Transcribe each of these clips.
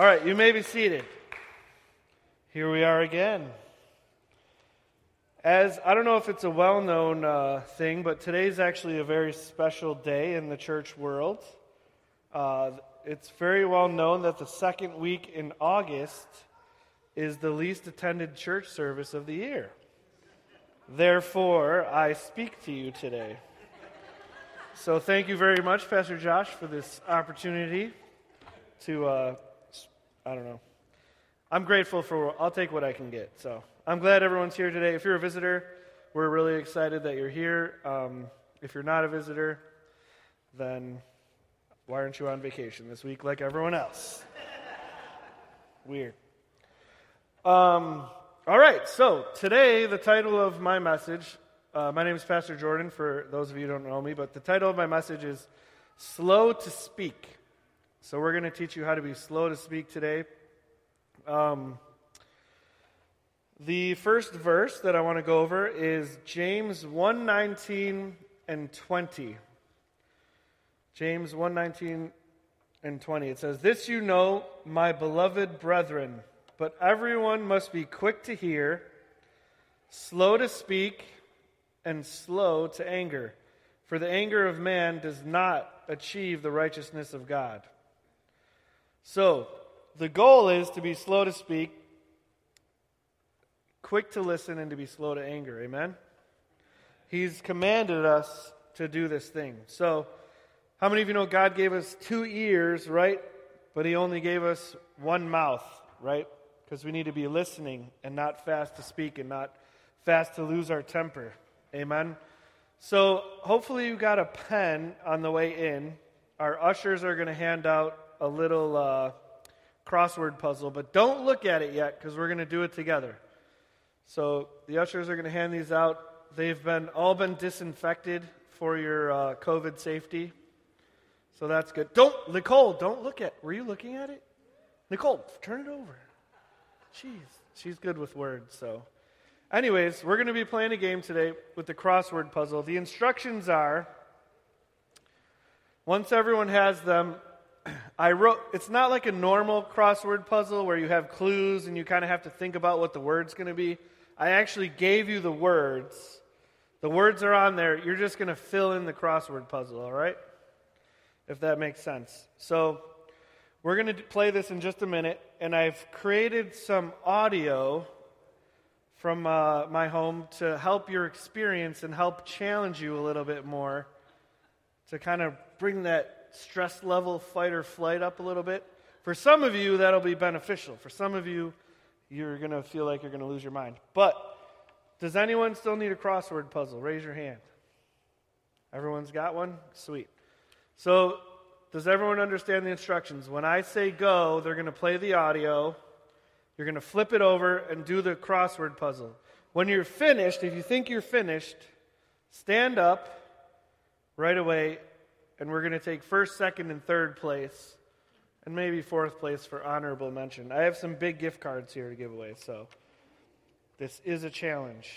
All right, you may be seated. Here we are again. As I don't know if it's a well known uh, thing, but today's actually a very special day in the church world. Uh, it's very well known that the second week in August is the least attended church service of the year. Therefore, I speak to you today. So, thank you very much, Pastor Josh, for this opportunity to. Uh, I don't know. I'm grateful for, I'll take what I can get. So I'm glad everyone's here today. If you're a visitor, we're really excited that you're here. Um, if you're not a visitor, then why aren't you on vacation this week like everyone else? Weird. Um, all right, so today the title of my message, uh, my name is Pastor Jordan, for those of you who don't know me, but the title of my message is Slow to Speak. So we're going to teach you how to be slow to speak today. Um, the first verse that I want to go over is James 1:19 and 20. James 1:19 and 20. It says, "This you know, my beloved brethren, but everyone must be quick to hear, slow to speak, and slow to anger, for the anger of man does not achieve the righteousness of God." So, the goal is to be slow to speak, quick to listen, and to be slow to anger. Amen? He's commanded us to do this thing. So, how many of you know God gave us two ears, right? But He only gave us one mouth, right? Because we need to be listening and not fast to speak and not fast to lose our temper. Amen? So, hopefully, you got a pen on the way in. Our ushers are going to hand out a little uh, crossword puzzle, but don't look at it yet because we're going to do it together. So the ushers are going to hand these out. They've been all been disinfected for your uh, COVID safety, so that's good. Don't Nicole, don't look at. Were you looking at it? Nicole, turn it over. Jeez, she's good with words. So, anyways, we're going to be playing a game today with the crossword puzzle. The instructions are. Once everyone has them, I wrote, it's not like a normal crossword puzzle where you have clues and you kind of have to think about what the word's going to be. I actually gave you the words. The words are on there. You're just going to fill in the crossword puzzle, all right? If that makes sense. So, we're going to play this in just a minute, and I've created some audio from uh, my home to help your experience and help challenge you a little bit more to kind of bring that stress level, fight or flight up a little bit. For some of you, that'll be beneficial. For some of you, you're going to feel like you're going to lose your mind. But does anyone still need a crossword puzzle? Raise your hand. Everyone's got one? Sweet. So, does everyone understand the instructions? When I say go, they're going to play the audio. You're going to flip it over and do the crossword puzzle. When you're finished, if you think you're finished, stand up right away and we're going to take first, second, and third place, and maybe fourth place for honorable mention. I have some big gift cards here to give away, so this is a challenge.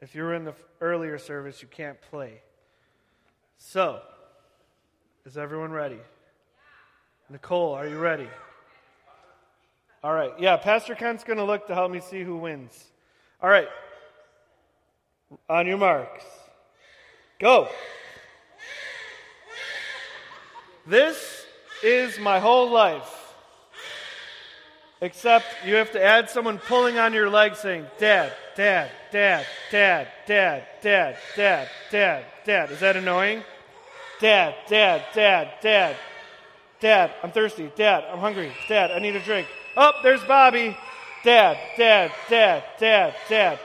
If you were in the earlier service, you can't play. So, is everyone ready? Nicole, are you ready? All right. Yeah, Pastor Kent's going to look to help me see who wins. All right. On your marks. Go. This is my whole life. Except you have to add someone pulling on your leg saying, Dad, Dad, Dad, Dad, Dad, Dad, Dad, Dad, Dad. Is that annoying? Dad, Dad, Dad, Dad, Dad, I'm thirsty. Dad, I'm hungry. Dad, I need a drink. Oh, there's Bobby. Dad, Dad, Dad, Dad, Dad.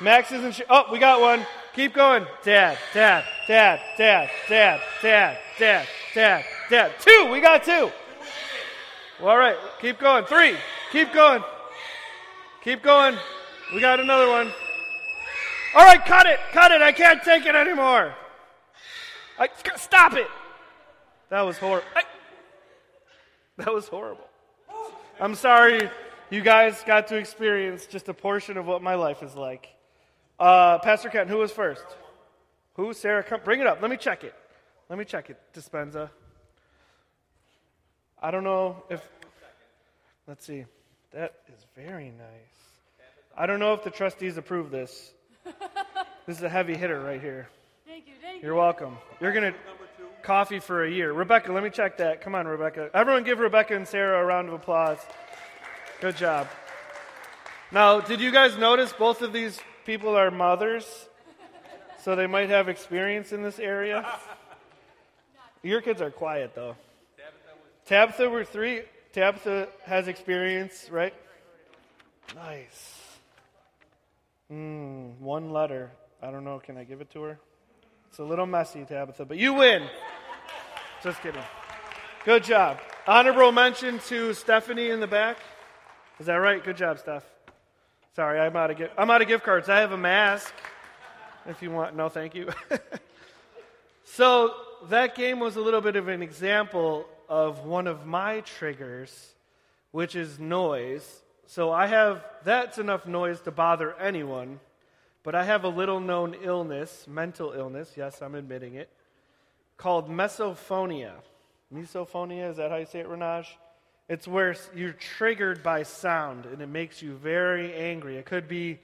Max isn't. Sh- oh, we got one. Keep going. Dad, Dad, Dad, Dad, Dad, Dad, Dad, Dad, Dad. Two. We got two. Well, all right. Keep going. Three. Keep going. Keep going. We got another one. All right, cut it. Cut it. I can't take it anymore. I, stop it. That was horrible. That was horrible. I'm sorry you guys got to experience just a portion of what my life is like. Uh, Pastor Kent, who was first? Who? Sarah, come, bring it up. Let me check it. Let me check it. Dispenza. I don't know if. Let's see. That is very nice. I don't know if the trustees approve this. This is a heavy hitter right here. Thank you, thank You're welcome. You're going to coffee for a year. Rebecca, let me check that. Come on, Rebecca. Everyone give Rebecca and Sarah a round of applause. Good job. Now, did you guys notice both of these people are mothers? So they might have experience in this area? Your kids are quiet, though. Tabitha were three. Tabitha has experience, right? Nice. Mm, one letter. I don't know. Can I give it to her? It's a little messy, Tabitha, but you win. Just kidding. Good job. Honorable mention to Stephanie in the back. Is that right? Good job, Steph. Sorry, I'm out of gift. I'm out of gift cards. I have a mask. If you want, no, thank you. so that game was a little bit of an example of one of my triggers, which is noise. So I have that's enough noise to bother anyone, but I have a little known illness, mental illness, yes, I'm admitting it, called misophonia. Misophonia, is that how you say it, Renaj? It's where you're triggered by sound and it makes you very angry. It could be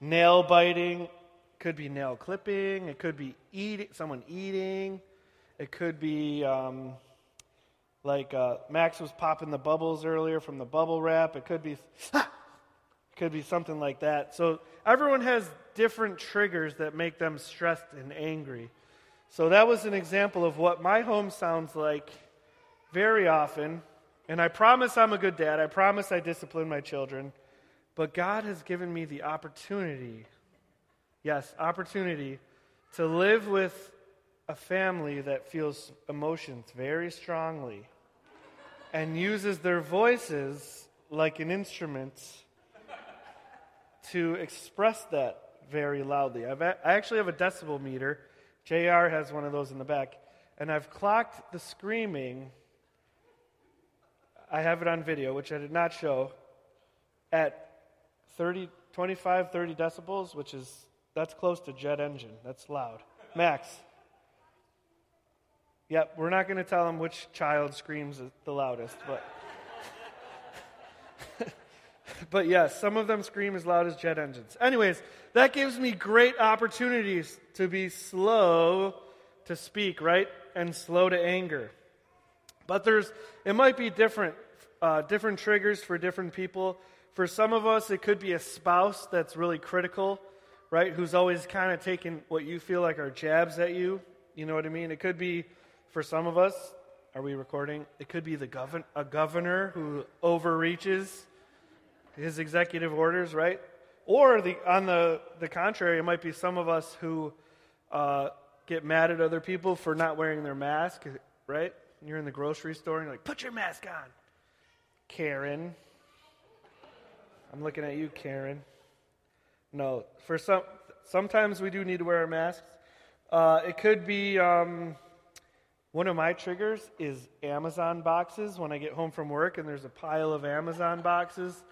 nail biting, could be nail clipping, it could be eating, someone eating, it could be um, like uh, Max was popping the bubbles earlier from the bubble wrap. It could be, it could be something like that. So everyone has different triggers that make them stressed and angry. So that was an example of what my home sounds like very often. And I promise I'm a good dad. I promise I discipline my children. But God has given me the opportunity, yes, opportunity, to live with a family that feels emotions very strongly and uses their voices like an instrument to express that very loudly. I've a- I actually have a decibel meter. JR has one of those in the back. And I've clocked the screaming. I have it on video, which I did not show, at 30, 25, 30 decibels, which is, that's close to jet engine. That's loud. Max. Yep, we're not going to tell them which child screams the loudest, but. but yes, some of them scream as loud as jet engines. Anyways, that gives me great opportunities to be slow to speak, right? And slow to anger. But there's, it might be different, uh, different triggers for different people. For some of us, it could be a spouse that's really critical, right? Who's always kind of taking what you feel like are jabs at you. You know what I mean? It could be for some of us. Are we recording? It could be the govern, a governor who overreaches his executive orders, right? Or the, on the, the contrary, it might be some of us who uh, get mad at other people for not wearing their mask, right? You're in the grocery store and you're like, put your mask on. Karen. I'm looking at you, Karen. No, for some, sometimes we do need to wear our masks. Uh, it could be um, one of my triggers is Amazon boxes. When I get home from work and there's a pile of Amazon boxes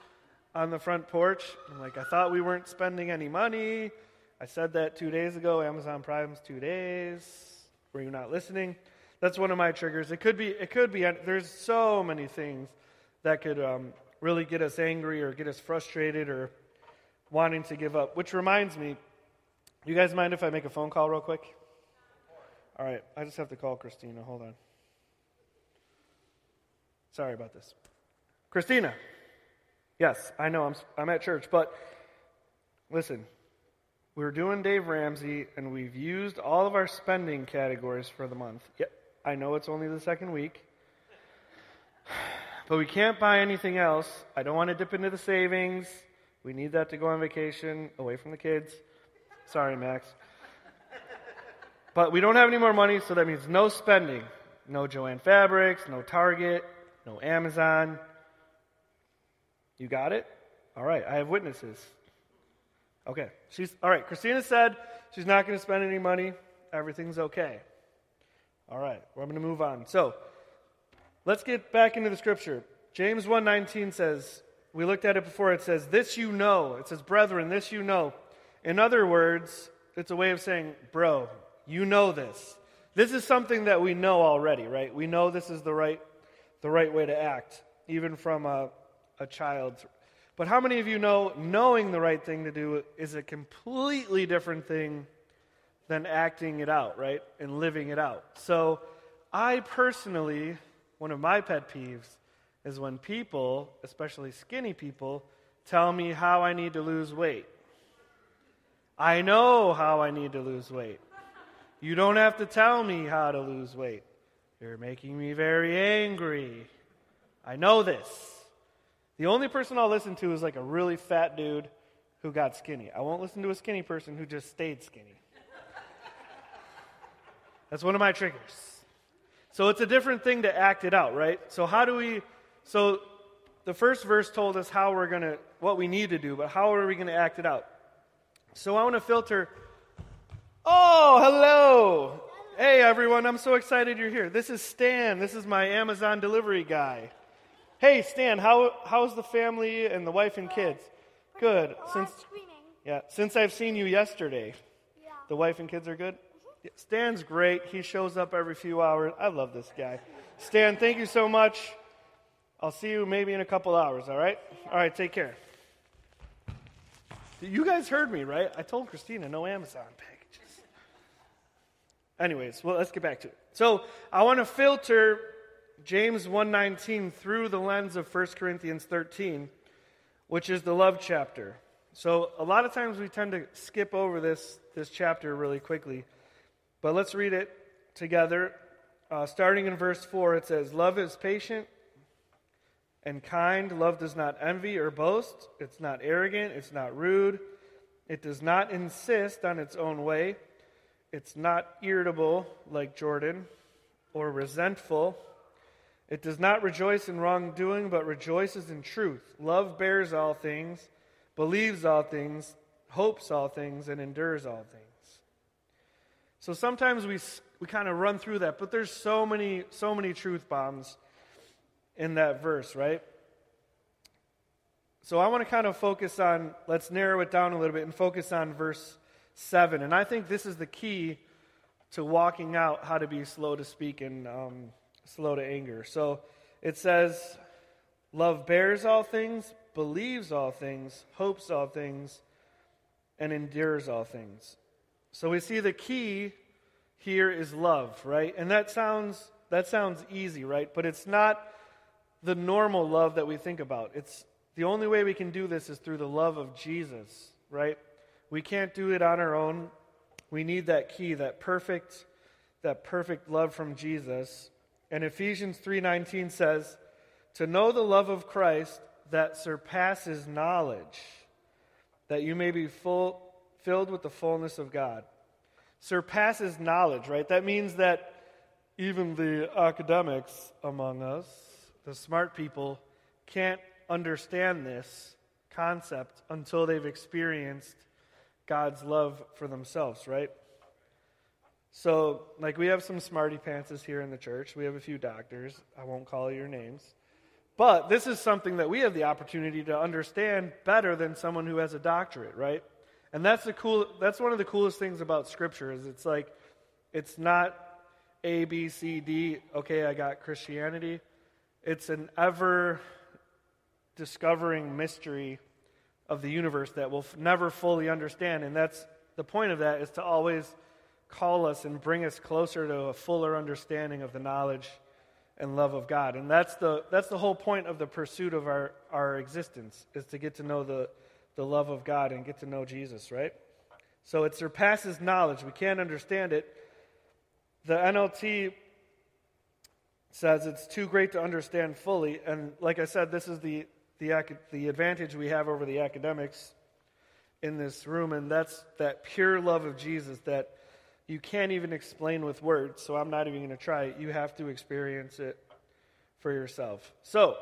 on the front porch, I'm like, I thought we weren't spending any money. I said that two days ago. Amazon Prime's two days. Were you not listening? That's one of my triggers. It could be. It could be. There's so many things that could um, really get us angry or get us frustrated or wanting to give up. Which reminds me, you guys mind if I make a phone call real quick? All right, I just have to call Christina. Hold on. Sorry about this. Christina. Yes, I know I'm, I'm at church, but listen, we're doing Dave Ramsey, and we've used all of our spending categories for the month. Yeah, I know it's only the second week, but we can't buy anything else. I don't want to dip into the savings. We need that to go on vacation away from the kids. Sorry, Max. But we don't have any more money, so that means no spending. No Joann Fabrics, no Target, no Amazon. You got it? All right, I have witnesses. Okay. She's all right. Christina said she's not going to spend any money. Everything's okay. All right. Well, I'm going to move on. So, let's get back into the scripture. James 1:19 says, we looked at it before. It says, "This you know." It says, "Brethren, this you know." In other words, it's a way of saying, "Bro, you know this. This is something that we know already, right? We know this is the right, the right way to act, even from a, a child's. But how many of you know knowing the right thing to do is a completely different thing than acting it out, right? And living it out. So, I personally, one of my pet peeves is when people, especially skinny people, tell me how I need to lose weight. I know how I need to lose weight. You don't have to tell me how to lose weight. You're making me very angry. I know this. The only person I'll listen to is like a really fat dude who got skinny. I won't listen to a skinny person who just stayed skinny. That's one of my triggers. So it's a different thing to act it out, right? So how do we so the first verse told us how we're going to what we need to do, but how are we going to act it out? So I want to filter Oh, hello. Hey everyone, I'm so excited you're here. This is Stan. This is my Amazon delivery guy. Hey Stan, how how's the family and the wife and kids? Good. Since Yeah, since I've seen you yesterday. The wife and kids are good? Stan's great. He shows up every few hours. I love this guy. Stan, thank you so much. I'll see you maybe in a couple hours, all right? All right, take care. You guys heard me, right? I told Christina no Amazon. Anyways, well, let's get back to it. So, I want to filter James 1:19 through the lens of 1 Corinthians 13, which is the love chapter. So, a lot of times we tend to skip over this this chapter really quickly. But let's read it together. Uh, starting in verse 4, it says, Love is patient and kind. Love does not envy or boast. It's not arrogant. It's not rude. It does not insist on its own way. It's not irritable like Jordan or resentful. It does not rejoice in wrongdoing, but rejoices in truth. Love bears all things, believes all things, hopes all things, and endures all things. So sometimes we, we kind of run through that, but there's so many, so many truth bombs in that verse, right? So I want to kind of focus on, let's narrow it down a little bit and focus on verse 7. And I think this is the key to walking out how to be slow to speak and um, slow to anger. So it says, Love bears all things, believes all things, hopes all things, and endures all things. So we see the key here is love, right? And that sounds that sounds easy, right? But it's not the normal love that we think about. It's the only way we can do this is through the love of Jesus, right? We can't do it on our own. We need that key, that perfect that perfect love from Jesus. And Ephesians 3:19 says, "To know the love of Christ that surpasses knowledge, that you may be full filled with the fullness of God. Surpasses knowledge, right? That means that even the academics among us, the smart people, can't understand this concept until they've experienced God's love for themselves, right? So, like, we have some smarty pantses here in the church. We have a few doctors. I won't call your names. But this is something that we have the opportunity to understand better than someone who has a doctorate, right? And that's the cool that's one of the coolest things about scripture is it's like it's not A B C D, okay, I got Christianity. It's an ever discovering mystery of the universe that we'll f- never fully understand and that's the point of that is to always call us and bring us closer to a fuller understanding of the knowledge and love of God. And that's the that's the whole point of the pursuit of our, our existence is to get to know the the love of God and get to know Jesus, right? So it surpasses knowledge. We can't understand it. The NLT says it's too great to understand fully. And like I said, this is the, the, the advantage we have over the academics in this room, and that's that pure love of Jesus that you can't even explain with words. So I'm not even going to try it. You have to experience it for yourself. So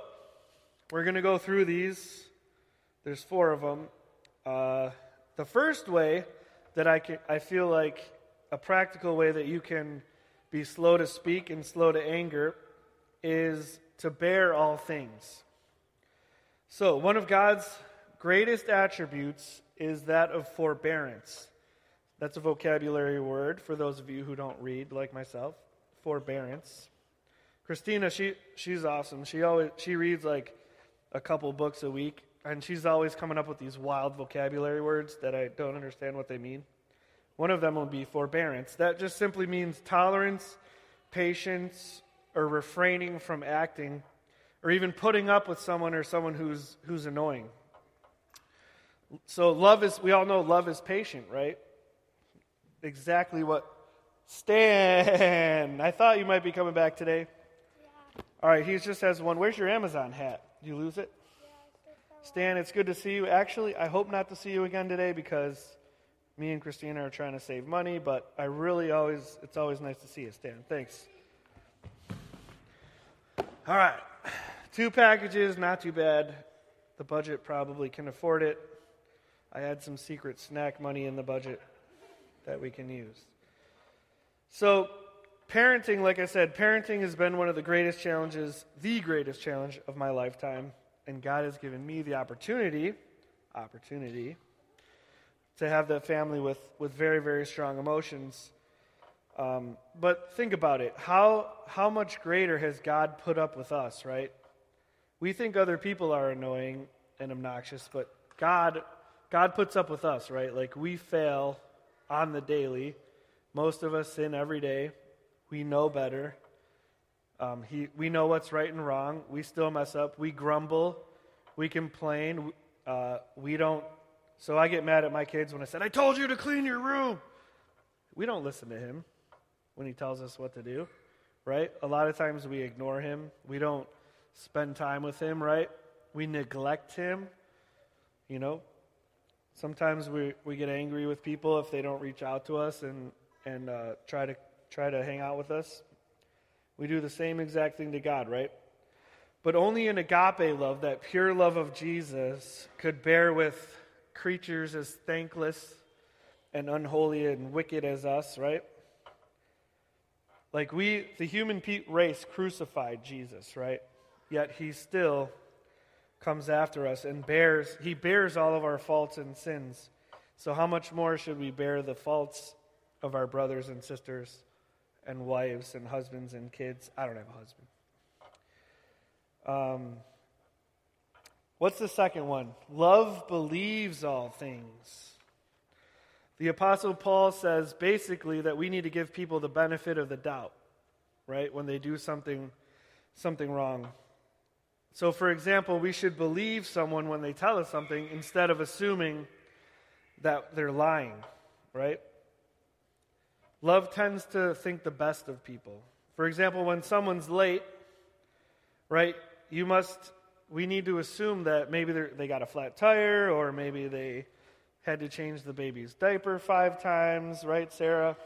we're going to go through these there's four of them. Uh, the first way that I, can, I feel like a practical way that you can be slow to speak and slow to anger is to bear all things. So, one of God's greatest attributes is that of forbearance. That's a vocabulary word for those of you who don't read like myself. Forbearance. Christina, she she's awesome. She always she reads like a couple books a week, and she's always coming up with these wild vocabulary words that I don't understand what they mean. One of them will be forbearance. That just simply means tolerance, patience, or refraining from acting, or even putting up with someone or someone who's, who's annoying. So, love is, we all know love is patient, right? Exactly what Stan, I thought you might be coming back today. Yeah. All right, he just has one. Where's your Amazon hat? Did you lose it? Yeah, Stan, it's good to see you. Actually, I hope not to see you again today because me and Christina are trying to save money, but I really always, it's always nice to see you, Stan. Thanks. All right, two packages, not too bad. The budget probably can afford it. I had some secret snack money in the budget that we can use. So, parenting, like I said, parenting has been one of the greatest challenges, the greatest challenge of my lifetime. And God has given me the opportunity, opportunity, to have that family with, with very, very strong emotions. Um, but think about it. How, how much greater has God put up with us, right? We think other people are annoying and obnoxious, but God, God puts up with us, right? Like we fail on the daily. Most of us sin every day. We know better. Um, he, we know what's right and wrong. We still mess up. We grumble. We complain. Uh, we don't. So I get mad at my kids when I said, I told you to clean your room. We don't listen to him when he tells us what to do, right? A lot of times we ignore him. We don't spend time with him, right? We neglect him. You know, sometimes we, we get angry with people if they don't reach out to us and and uh, try to try to hang out with us. We do the same exact thing to God, right? But only an agape love, that pure love of Jesus, could bear with creatures as thankless and unholy and wicked as us, right? Like we, the human race crucified Jesus, right? Yet he still comes after us and bears, he bears all of our faults and sins. So, how much more should we bear the faults of our brothers and sisters and wives and husbands and kids. I don't have a husband. Um, what's the second one? Love believes all things. The Apostle Paul says basically that we need to give people the benefit of the doubt, right? When they do something, something wrong. So, for example, we should believe someone when they tell us something instead of assuming that they're lying, right? Love tends to think the best of people. For example, when someone's late, right, you must, we need to assume that maybe they got a flat tire or maybe they had to change the baby's diaper five times, right, Sarah?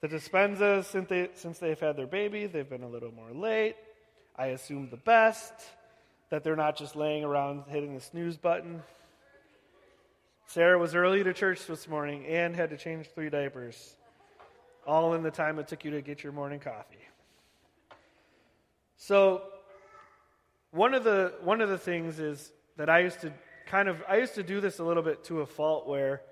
The Dispenzas, since, they, since they've had their baby, they've been a little more late. I assume the best, that they're not just laying around hitting the snooze button. Sarah was early to church this morning and had to change three diapers all in the time it took you to get your morning coffee. So, one of the one of the things is that I used to kind of I used to do this a little bit to a fault where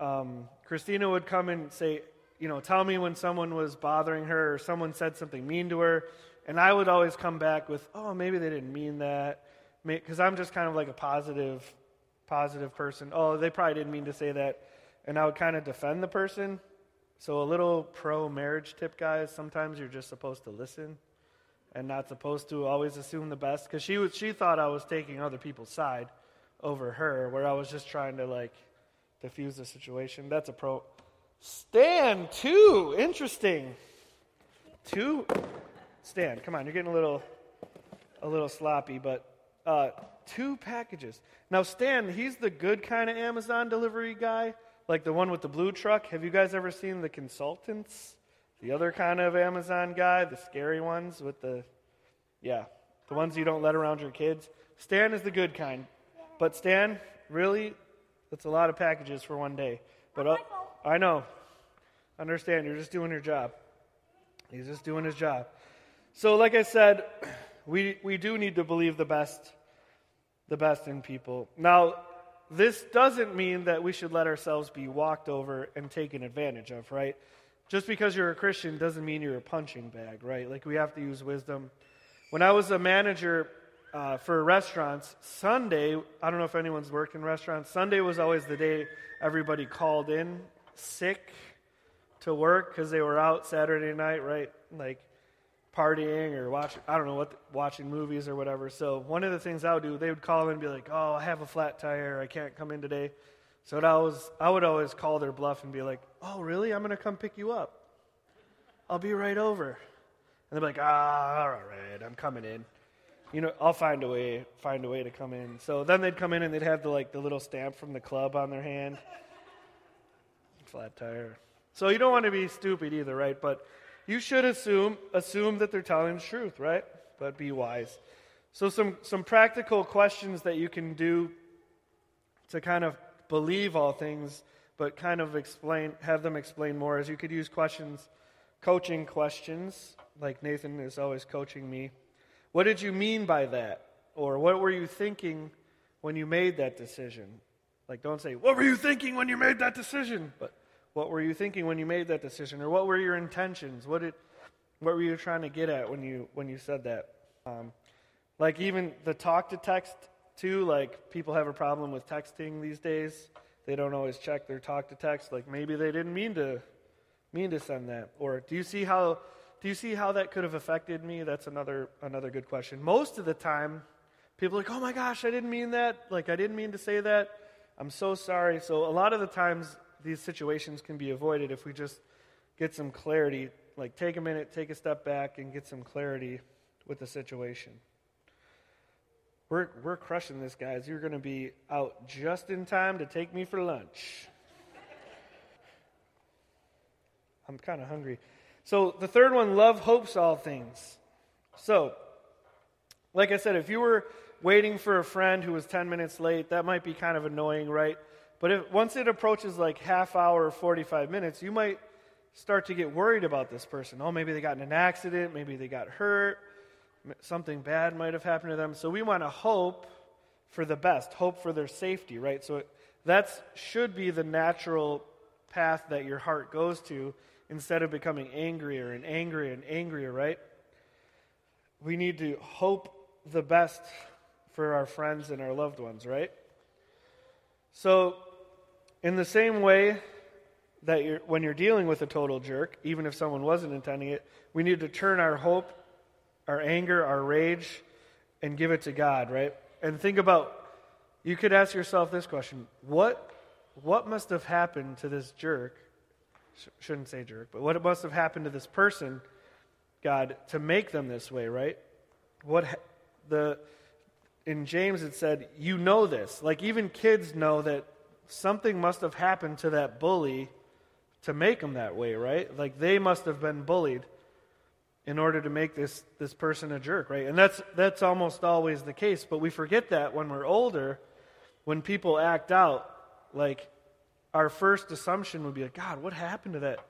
um, Christina would come and say, you know, tell me when someone was bothering her or someone said something mean to her, and I would always come back with, oh, maybe they didn't mean that, because I'm just kind of like a positive, positive person. Oh, they probably didn't mean to say that, and I would kind of defend the person. So, a little pro marriage tip, guys sometimes you're just supposed to listen and not supposed to always assume the best. Because she, she thought I was taking other people's side over her, where I was just trying to, like, diffuse the situation. That's a pro. Stan, two. Interesting. Two. Stan, come on, you're getting a little, a little sloppy, but uh, two packages. Now, Stan, he's the good kind of Amazon delivery guy like the one with the blue truck. Have you guys ever seen the consultants? The other kind of Amazon guy, the scary ones with the, yeah, the ones you don't let around your kids. Stan is the good kind. But Stan, really, that's a lot of packages for one day. But uh, I know. Understand, you're just doing your job. He's just doing his job. So, like I said, we, we do need to believe the best, the best in people. Now, this doesn't mean that we should let ourselves be walked over and taken advantage of, right? Just because you're a Christian doesn't mean you're a punching bag, right? Like we have to use wisdom. When I was a manager, uh, for restaurants, Sunday, I don't know if anyone's worked in restaurants, Sunday was always the day everybody called in sick to work because they were out Saturday night, right? Like partying or watching, I don't know what, watching movies or whatever. So one of the things I would do, they would call in and be like, oh, I have a flat tire. I can't come in today. So I, was, I would always call their bluff and be like, oh, really? I'm going to come pick you up. I'll be right over. And they'd be like, ah, all right, I'm coming in. You know, I'll find a way, find a way to come in. So then they'd come in and they'd have the like the little stamp from the club on their hand. Flat tire. So you don't want to be stupid either, right? But you should assume assume that they're telling the truth, right? But be wise. So some some practical questions that you can do to kind of believe all things, but kind of explain have them explain more. is you could use questions, coaching questions, like Nathan is always coaching me. What did you mean by that? Or what were you thinking when you made that decision? Like, don't say, What were you thinking when you made that decision? But what were you thinking when you made that decision? Or what were your intentions? What, did, what were you trying to get at when you, when you said that? Um, like, even the talk to text, too, like, people have a problem with texting these days. They don't always check their talk to text. Like, maybe they didn't mean to mean to send that. Or do you see how do you see how that could have affected me? That's another another good question. Most of the time, people are like, "Oh my gosh, I didn't mean that. Like I didn't mean to say that. I'm so sorry." So a lot of the times these situations can be avoided if we just get some clarity, like take a minute, take a step back and get some clarity with the situation. We're, we're crushing this, guys. You're going to be out just in time to take me for lunch. I'm kind of hungry. So the third one, love hopes all things. So, like I said, if you were waiting for a friend who was 10 minutes late, that might be kind of annoying, right? But if, once it approaches like half hour or 45 minutes, you might start to get worried about this person. Oh, maybe they got in an accident, maybe they got hurt, something bad might have happened to them. So we want to hope for the best, hope for their safety, right? So that should be the natural path that your heart goes to instead of becoming angrier and angrier and angrier, right? We need to hope the best for our friends and our loved ones, right? So, in the same way that you're, when you're dealing with a total jerk, even if someone wasn't intending it, we need to turn our hope, our anger, our rage, and give it to God, right? And think about, you could ask yourself this question what, what must have happened to this jerk shouldn't say jerk, but what must have happened to this person, God, to make them this way, right? What the in James it said, you know this. Like even kids know that something must have happened to that bully to make them that way, right? Like they must have been bullied in order to make this this person a jerk, right? And that's that's almost always the case, but we forget that when we're older, when people act out, like our first assumption would be like, God, what happened to that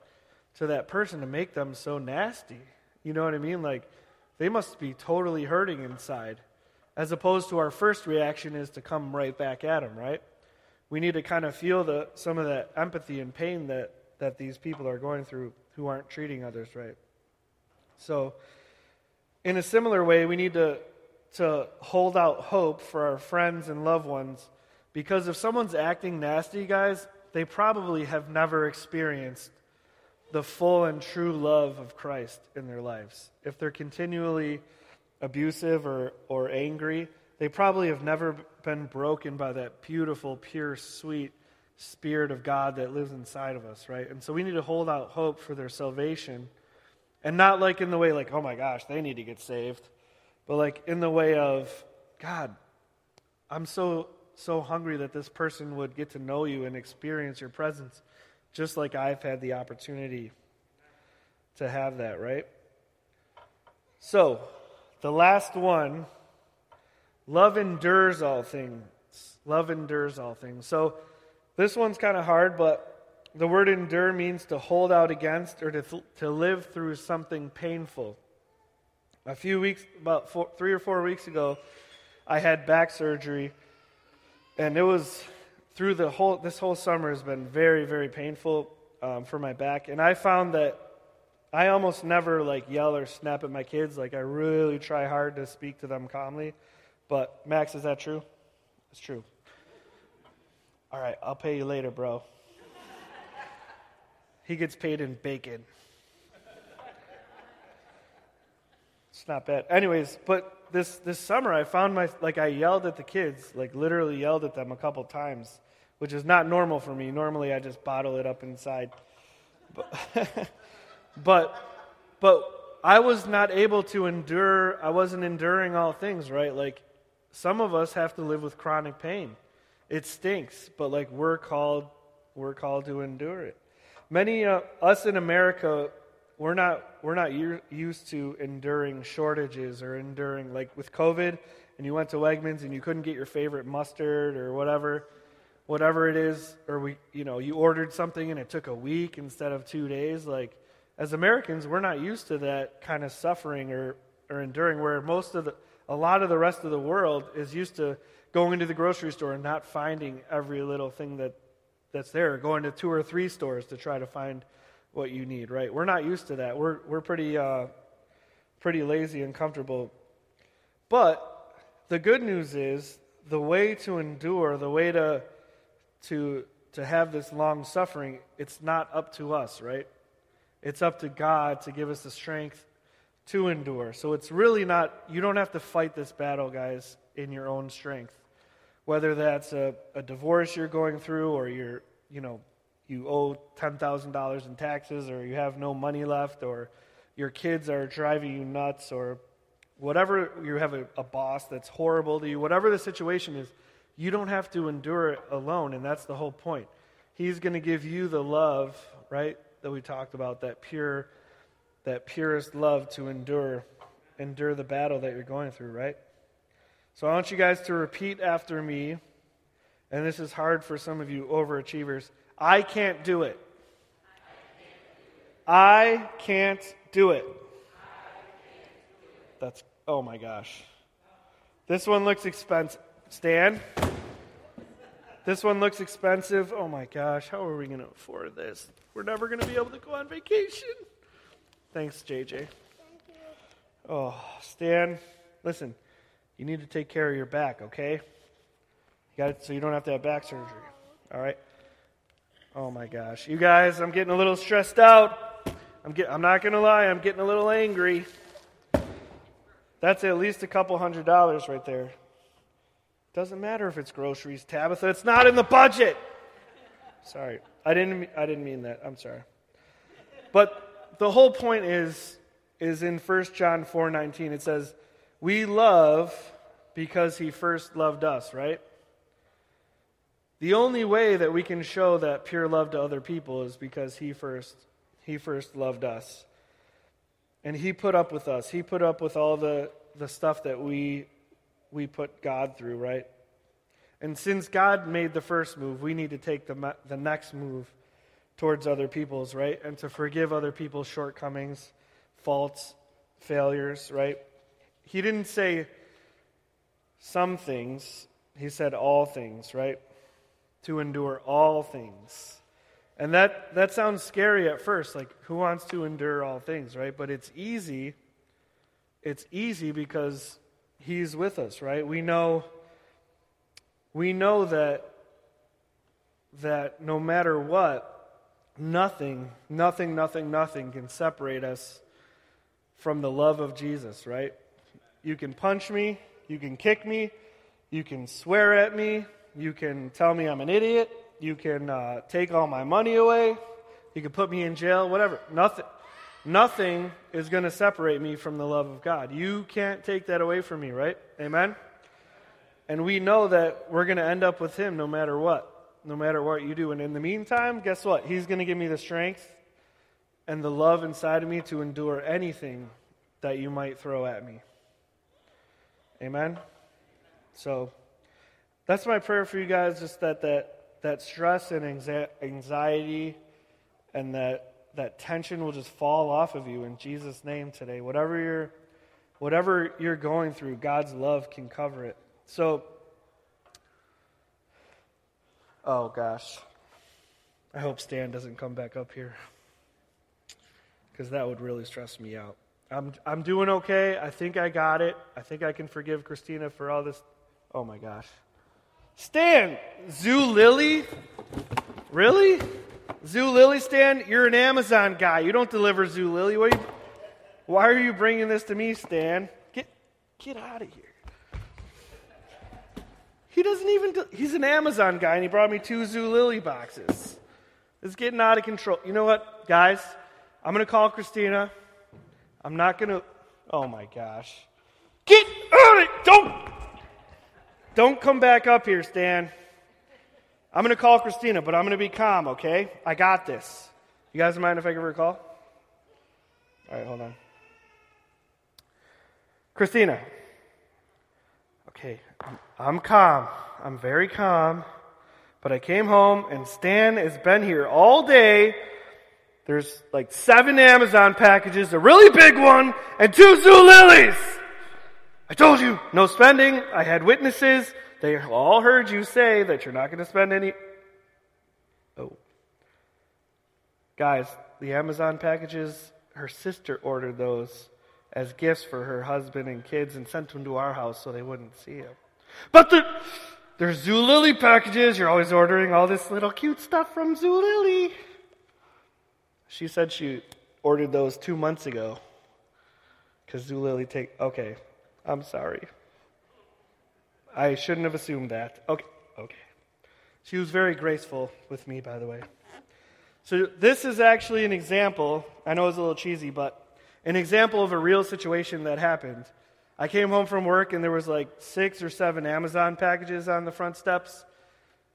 to that person to make them so nasty? You know what I mean? Like they must be totally hurting inside. As opposed to our first reaction is to come right back at them, right? We need to kind of feel the some of that empathy and pain that that these people are going through who aren't treating others right. So in a similar way, we need to to hold out hope for our friends and loved ones because if someone's acting nasty, guys, they probably have never experienced the full and true love of Christ in their lives. If they're continually abusive or, or angry, they probably have never been broken by that beautiful, pure, sweet Spirit of God that lives inside of us, right? And so we need to hold out hope for their salvation. And not like in the way, like, oh my gosh, they need to get saved, but like in the way of, God, I'm so so hungry that this person would get to know you and experience your presence, just like I've had the opportunity to have that, right? So, the last one love endures all things. Love endures all things. So, this one's kind of hard, but the word endure means to hold out against or to, th- to live through something painful. A few weeks, about four, three or four weeks ago, I had back surgery and it was through the whole this whole summer has been very very painful um, for my back and i found that i almost never like yell or snap at my kids like i really try hard to speak to them calmly But, Max, is that true? It's true. All right, I'll pay you later, bro. he gets paid in bacon. It's not bad. Anyways, but this this summer I found my like I yelled at the kids, like literally yelled at them a couple times, which is not normal for me. Normally I just bottle it up inside. But but but I was not able to endure I wasn't enduring all things, right? Like some of us have to live with chronic pain. It stinks, but like we're called we're called to endure it. Many uh, us in America we're not we're not used to enduring shortages or enduring like with COVID and you went to Wegmans and you couldn't get your favorite mustard or whatever whatever it is or we you know you ordered something and it took a week instead of 2 days like as Americans we're not used to that kind of suffering or or enduring where most of the a lot of the rest of the world is used to going into the grocery store and not finding every little thing that that's there going to two or three stores to try to find what you need, right? We're not used to that. We're, we're pretty, uh, pretty lazy and comfortable. But the good news is the way to endure, the way to, to, to have this long suffering, it's not up to us, right? It's up to God to give us the strength to endure. So it's really not, you don't have to fight this battle, guys, in your own strength. Whether that's a, a divorce you're going through or you're, you know, you owe $10,000 in taxes or you have no money left or your kids are driving you nuts or whatever you have a, a, boss that's horrible to you, whatever the situation is, you don't have to endure it alone, and that's the whole point. He's going to give you the love, right, that we talked about, that pure, that purest love to endure, endure the battle that you're going through, right? So I want you guys to repeat after me, and this is hard for some of you overachievers. I can't do it. I can't do it. That's, oh my gosh. This one looks expensive. Stan? This one looks expensive. Oh my gosh, how are we going to afford this? We're never going to be able to go on vacation. Thanks, JJ. Oh, Stan, listen, you need to take care of your back, okay? You got it so you don't have to have back surgery. All right? Oh my gosh. You guys, I'm getting a little stressed out. I'm, get, I'm not to lie, I'm getting a little angry. That's at least a couple hundred dollars right there. Doesn't matter if it's groceries, Tabitha. It's not in the budget. Sorry. I didn't I didn't mean that. I'm sorry. But the whole point is is in 1 John 4:19 it says, "We love because he first loved us," right? The only way that we can show that pure love to other people is because he first he first loved us. And he put up with us. He put up with all the, the stuff that we we put God through, right? And since God made the first move, we need to take the the next move towards other people's, right? And to forgive other people's shortcomings, faults, failures, right? He didn't say some things, he said all things, right? to endure all things. And that, that sounds scary at first. Like, who wants to endure all things, right? But it's easy. It's easy because He's with us, right? We know, we know that, that no matter what, nothing, nothing, nothing, nothing can separate us from the love of Jesus, right? You can punch me, you can kick me, you can swear at me, you can tell me I'm an idiot. You can uh, take all my money away. You can put me in jail, whatever. Nothing, nothing is going to separate me from the love of God. You can't take that away from me, right? Amen? And we know that we're going to end up with Him no matter what, no matter what you do. And in the meantime, guess what? He's going to give me the strength and the love inside of me to endure anything that you might throw at me. Amen? So that's my prayer for you guys, just that that, that stress and anxiety and that, that tension will just fall off of you in Jesus' name today. Whatever you're, whatever you're going through, God's love can cover it. So, oh gosh. I hope Stan doesn't come back up here because that would really stress me out. I'm, I'm doing okay. I think I got it. I think I can forgive Christina for all this. Oh my gosh. Stan, Zulily? Really? Zulily, Stan? You're an Amazon guy. You don't deliver Zulily. What are you, why are you bringing this to me, Stan? Get, get out of here. He doesn't even, do, he's an Amazon guy and he brought me two Zulily boxes. It's getting out of control. You know what, guys? I'm going to call Christina. I'm not going to. Oh my gosh. Get out of! Don't! Don't come back up here, Stan. I'm going to call Christina, but I'm going to be calm, okay? I got this. You guys mind if I give her a call? All right, hold on. Christina. Okay, I'm, I'm calm. I'm very calm. But I came home and Stan has been here all day. There's like seven Amazon packages, a really big one, and two Zulilies. I told you, no spending. I had witnesses. They all heard you say that you're not going to spend any. Oh. Guys, the Amazon packages, her sister ordered those as gifts for her husband and kids and sent them to our house so they wouldn't see them. But the, there's Zulily packages. You're always ordering all this little cute stuff from Zulily. She said she ordered those two months ago. Because Zulily take. Okay, I'm sorry. I shouldn't have assumed that. Okay, okay. She was very graceful with me, by the way. So this is actually an example. I know it's a little cheesy, but an example of a real situation that happened. I came home from work and there was like six or seven Amazon packages on the front steps.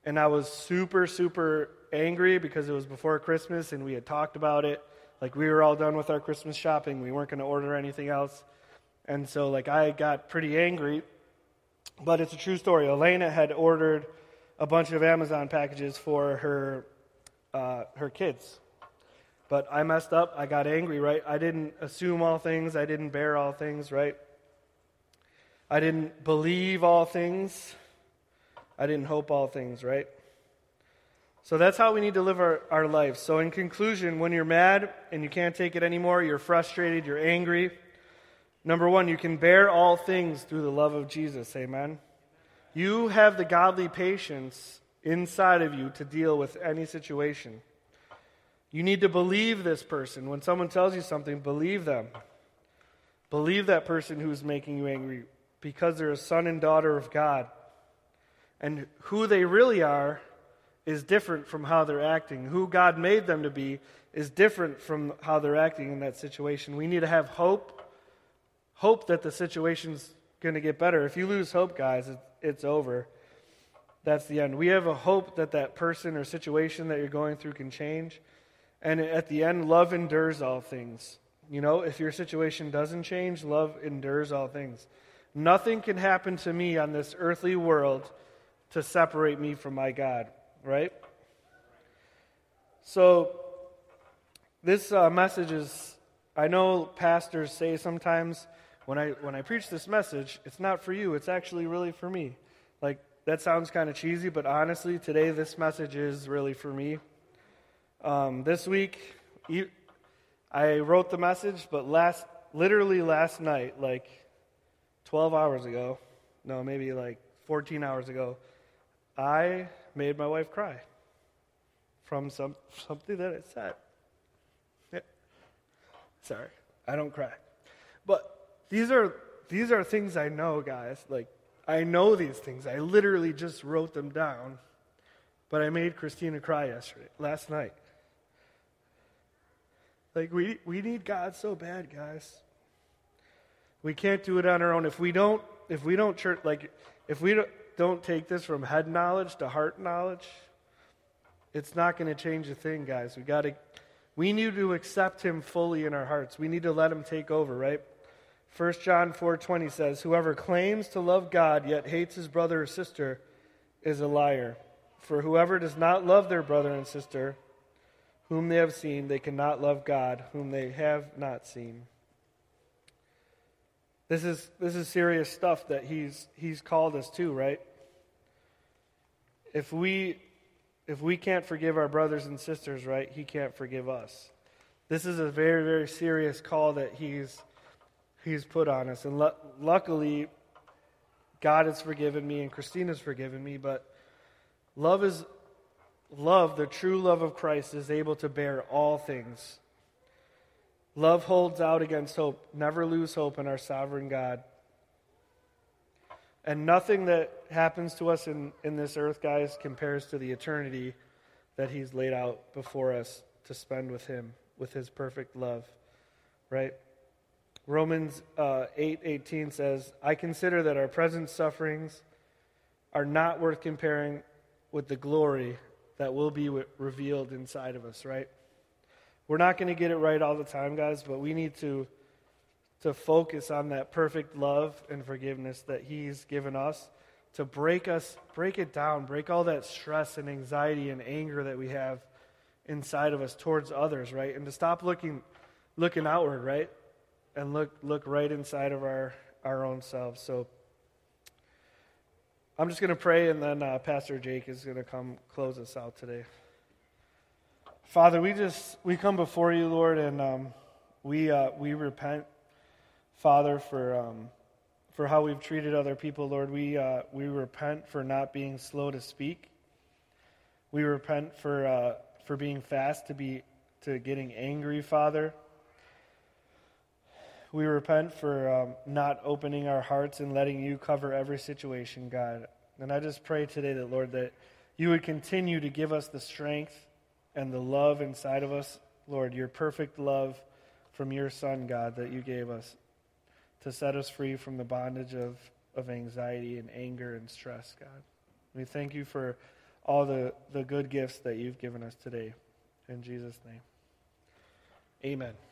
And I was super, super angry because it was before Christmas and we had talked about it. Like we were all done with our Christmas shopping. We weren't going to order anything else. And so like I got pretty angry. But it's a true story. Elena had ordered a bunch of Amazon packages for her uh, her kids. But I messed up. I got angry, right? I didn't assume all things. I didn't bear all things, right? I didn't believe all things. I didn't hope all things, right? So that's how we need to live our, our lives. So, in conclusion, when you're mad and you can't take it anymore, you're frustrated, you're angry, number one, you can bear all things through the love of Jesus. Amen. You have the godly patience inside of you to deal with any situation. You need to believe this person. When someone tells you something, believe them. Believe that person who's making you angry because they're a son and daughter of God. And who they really are is different from how they're acting. Who God made them to be is different from how they're acting in that situation. We need to have hope, hope that the situation's going to get better. If you lose hope, guys, it's over. That's the end. We have a hope that that person or situation that you're going through can change. And at the end, love endures all things. You know, if your situation doesn't change, love endures all things. Nothing can happen to me on this earthly world to separate me from my God, right? So, this uh, message is, I know pastors say sometimes when I, when I preach this message, it's not for you, it's actually really for me. Like, that sounds kind of cheesy, but honestly, today this message is really for me. Um, this week, I wrote the message, but last, literally last night, like 12 hours ago, no, maybe like 14 hours ago, I made my wife cry from some, something that I said. Yeah. Sorry, I don't cry. But these are, these are things I know, guys. Like, I know these things. I literally just wrote them down. But I made Christina cry yesterday, last night. Like, we, we need God so bad, guys. We can't do it on our own. If we don't, if we don't church, like, if we don't, don't take this from head knowledge to heart knowledge, it's not going to change a thing, guys. We got to, we need to accept Him fully in our hearts. We need to let Him take over, right? 1 John 4:20 says, "Whoever claims to love God yet hates his brother or sister is a liar. For whoever does not love their brother and sister whom they have seen, they cannot love God whom they have not seen." This is, this is serious stuff that he's, he's called us to, right? If we, if we can't forgive our brothers and sisters, right, he can't forgive us. This is a very, very serious call that he's, He's put on us. And lu- luckily, God has forgiven me and Christina's forgiven me, but love is love, the true love of Christ, is able to bear all things. Love holds out against hope. Never lose hope in our sovereign God. And nothing that happens to us in, in this earth, guys, compares to the eternity that He's laid out before us to spend with Him, with His perfect love. Right? Romans uh, 8 18 says, I consider that our present sufferings are not worth comparing with the glory that will be revealed inside of us, right? We're not going to get it right all the time, guys, but we need to to focus on that perfect love and forgiveness that He's given us to break us, break it down, break all that stress and anxiety and anger that we have inside of us towards others, right? And to stop looking looking outward, right? And look look right inside of our our own selves. So I'm just going to pray, and then uh, Pastor Jake is going to come close us out today. Father, we just we come before you, Lord, and um, we uh, we repent Father, for, um, for how we've treated other people, Lord. We, uh, we repent for not being slow to speak. We repent for, uh, for being fast to, be, to getting angry, Father. We repent for um, not opening our hearts and letting you cover every situation, God. And I just pray today that, Lord, that you would continue to give us the strength and the love inside of us, Lord, your perfect love from your Son, God, that you gave us to set us free from the bondage of, of anxiety and anger and stress, God. We thank you for all the, the good gifts that you've given us today. In Jesus' name, amen.